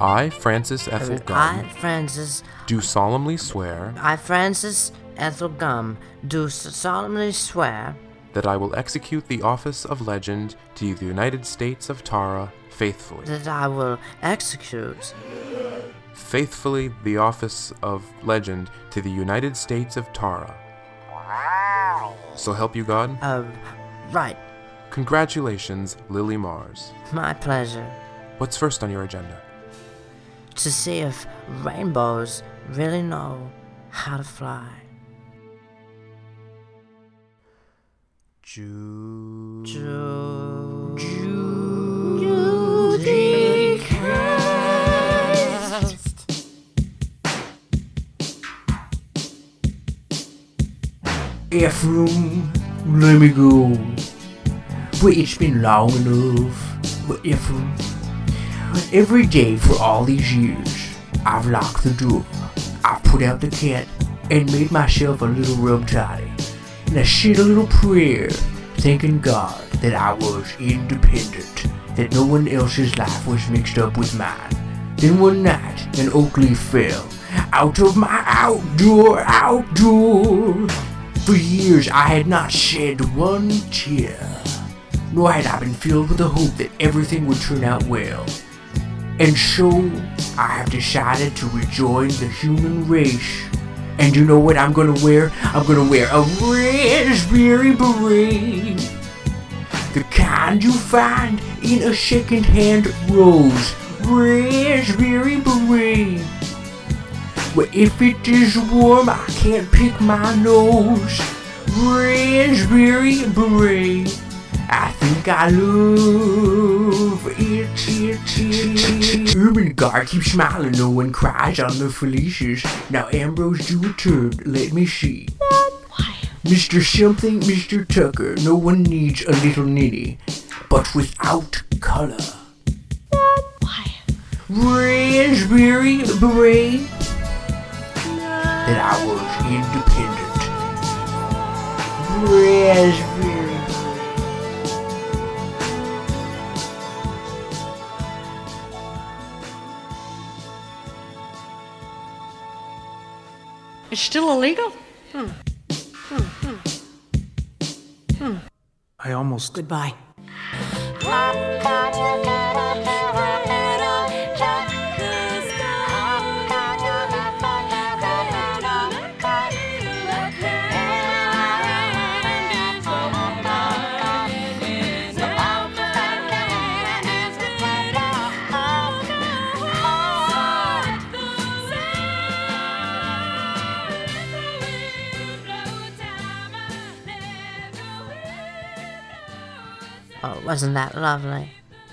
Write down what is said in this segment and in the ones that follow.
I, Frances Ethel I, Gumm, Frances, do solemnly swear I, Frances Ethel Gumm, do solemnly swear that I will execute the office of legend to the United States of Tara faithfully. that I will execute Faithfully, the office of legend to the United States of Tara. So help you God? uh, right, Congratulations, Lily Mars. my pleasure, What's first on your agenda? To see if rainbows really know how to fly. Ju- Ju- Ephraim, let me go. But it's been long enough. But Ephraim, every day for all these years, I've locked the door. I've put out the cat and made myself a little rub toddy. And I said a little prayer, thanking God that I was independent, that no one else's life was mixed up with mine. Then one night, an oak leaf fell out of my outdoor outdoor. For years I had not shed one tear, nor had I been filled with the hope that everything would turn out well. And so I have decided to rejoin the human race. And you know what I'm gonna wear? I'm gonna wear a raspberry beret. The kind you find in a second-hand rose. Raspberry beret. Well, if it is warm, I can't pick my nose. Raspberry beret. I think I love it, it, it. Urban guard keeps smiling, no one cries on the Felicias. Now Ambrose do a turn, let me see. Mr. Something, Mr. Tucker, no one needs a little ninny, but without color. Raspberry beret that I was independent. Raspberry. It's still illegal? I almost Goodbye. Wasn't that lovely?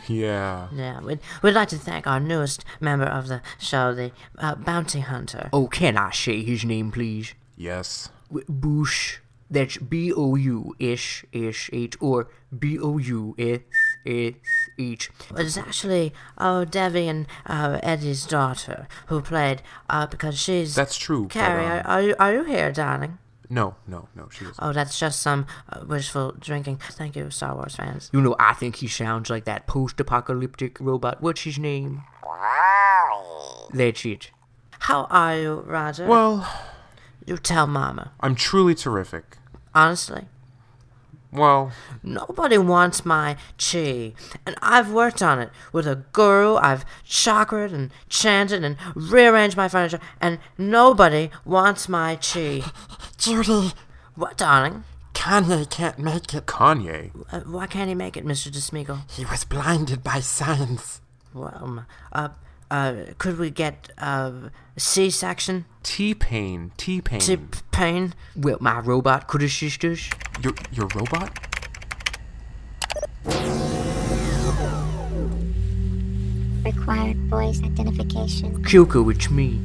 Yeah. Yeah, we'd, we'd like to thank our newest member of the show, the uh, Bounty Hunter. Oh, can I say his name, please? Yes. W- Boushh. That's B O U S S H or B O U S S H. It's actually oh Debbie and uh, Eddie's daughter who played uh, because she's That's true. but, Carrie. um, are, are you are you here, darling? No, no, no, she isn't. Oh, that's just some uh, wishful drinking. Thank you, Star Wars fans. You know, I think he sounds like that post apocalyptic robot. What's his name? they cheat. How are you, Roger? Well, you tell Mama. I'm truly terrific. Honestly, Well, nobody wants my chi, and I've worked on it with a guru. I've chakra and chanted and rearranged my furniture, and nobody wants my chi. Judy, What, darling? Kanye can't make it. Kanye. Uh, why can't he make it, Mr. DeSmeagol? He was blinded by science. Well, um, uh, uh, could we get uh, C-section? T-Pain. T-Pain. T-pain? Well, my robot could assist us. Your, your robot? Required voice identification Kyoko, it's me.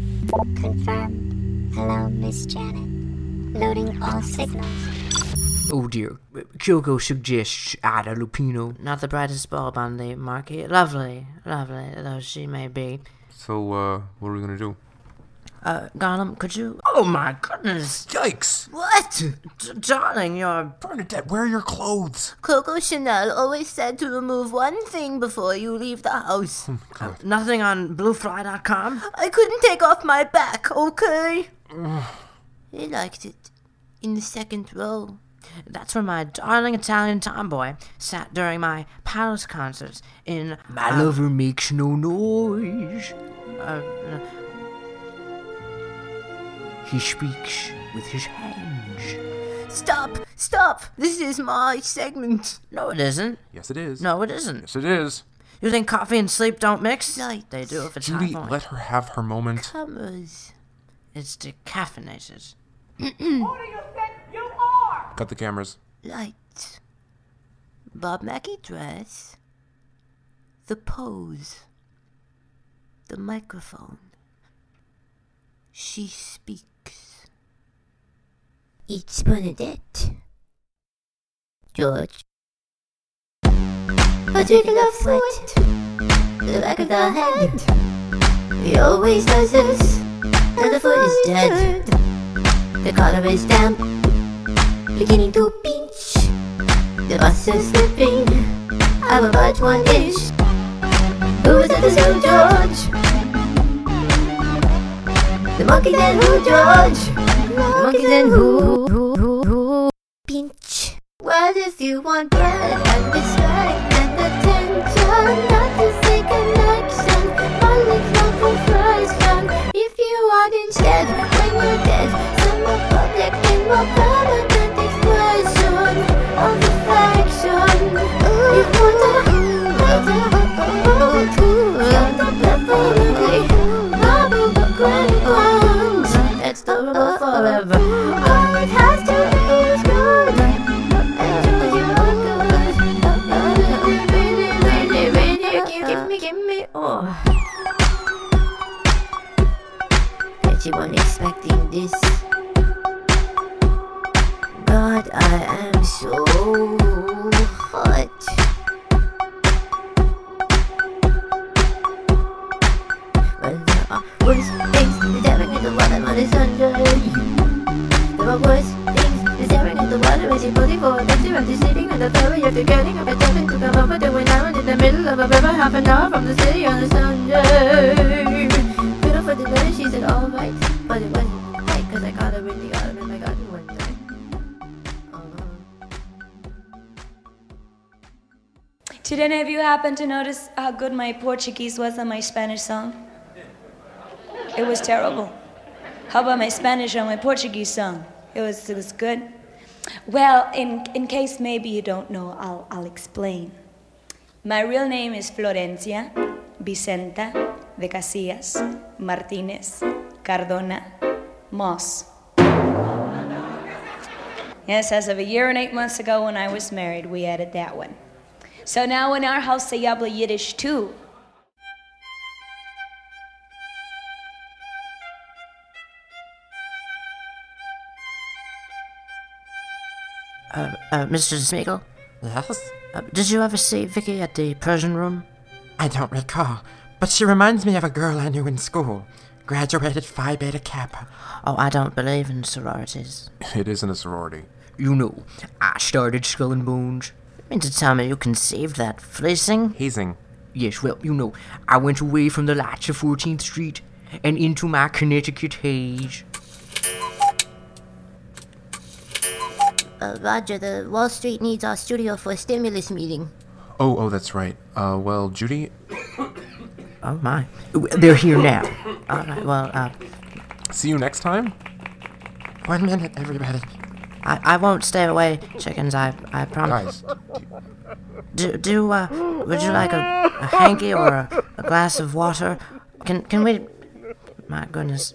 confirmed. Hello, Miss Janet. Loading all signals. Oh dear. Kyoko suggests Ida Lupino. Not the brightest bulb on the market. Lovely, lovely, though she may be. So, uh, what are we gonna do? Uh, Gollum, could you? Oh my goodness! Yikes! What? D- darling, you're. Bernadette, where are your clothes? Coco Chanel always said to remove one thing before you leave the house. Nothing on bluefly.com? I couldn't take off my back, okay? he liked it. In the second row. That's where my darling Italian tomboy sat during my palace concerts in. My uh, lover makes no noise. uh, uh, He speaks with his hands. Stop! Stop! This is my segment. no, it isn't. Yes, it is. No, it isn't. Yes, it is. You think coffee and sleep don't mix? Right. They do if it's Judy, high point. let her have her moment. Comers. It's decaffeinated. Cut the cameras. Light. Bob Mackie dress. The pose. The microphone. She speaks. It's Bernadette. George. A Particular foot. The back of the head. He always does this. The foot is dead. The collar is damp beginning to pinch. The bus is slipping. I will budge one inch. Who is at the zoo, George? The monkey then who, George? The monkey then who? who, who, who? Pinch. What if you want bread and respect and attention? So hot. Worse things than staring at the water on is under. There are worse things than staring at the water as you put it forward. After after sleeping on the ferry, after getting up and jumping to come over to an island in the middle of a river, half an hour from the city on a Sunday. For the letter, she said, alright. But it wasn't right, cause I got her in the autumn in my garden one day. Did any of you happen to notice how good my Portuguese was on my Spanish song? It was terrible. How about my Spanish on my Portuguese song? It was, it was good. Well, in, in case maybe you don't know, I'll, I'll explain. My real name is Florencia Vicenta de Casillas Martinez Cardona Moss. Yes, as of a year and eight months ago when I was married, we added that one. So now in our house they habla Yiddish too. Uh, uh, Mr. Smeagol, Yes? uh, did you ever see Vikki at the Persian room? I don't recall, but she reminds me of a girl I knew in school. Graduated Phi Beta Kappa. Oh, I don't believe in sororities. It isn't a sorority. You know, I started Skull and Bones. You mean to tell me you conceived that fleecing? Hazing. Yes, well, you know, I went away from the lights of 14th Street and into my Connecticut haze. Uh, Roger, the Wall Street needs our studio for a stimulus meeting. Oh, oh, that's right. Uh, well, Judy, Oh my. They're here now. All right. Well, uh, see you next time. One minute, everybody. I, I won't stay away, chickens. I I promise. Do do uh, would you like a, a hanky or a, a glass of water? Can can we? My goodness.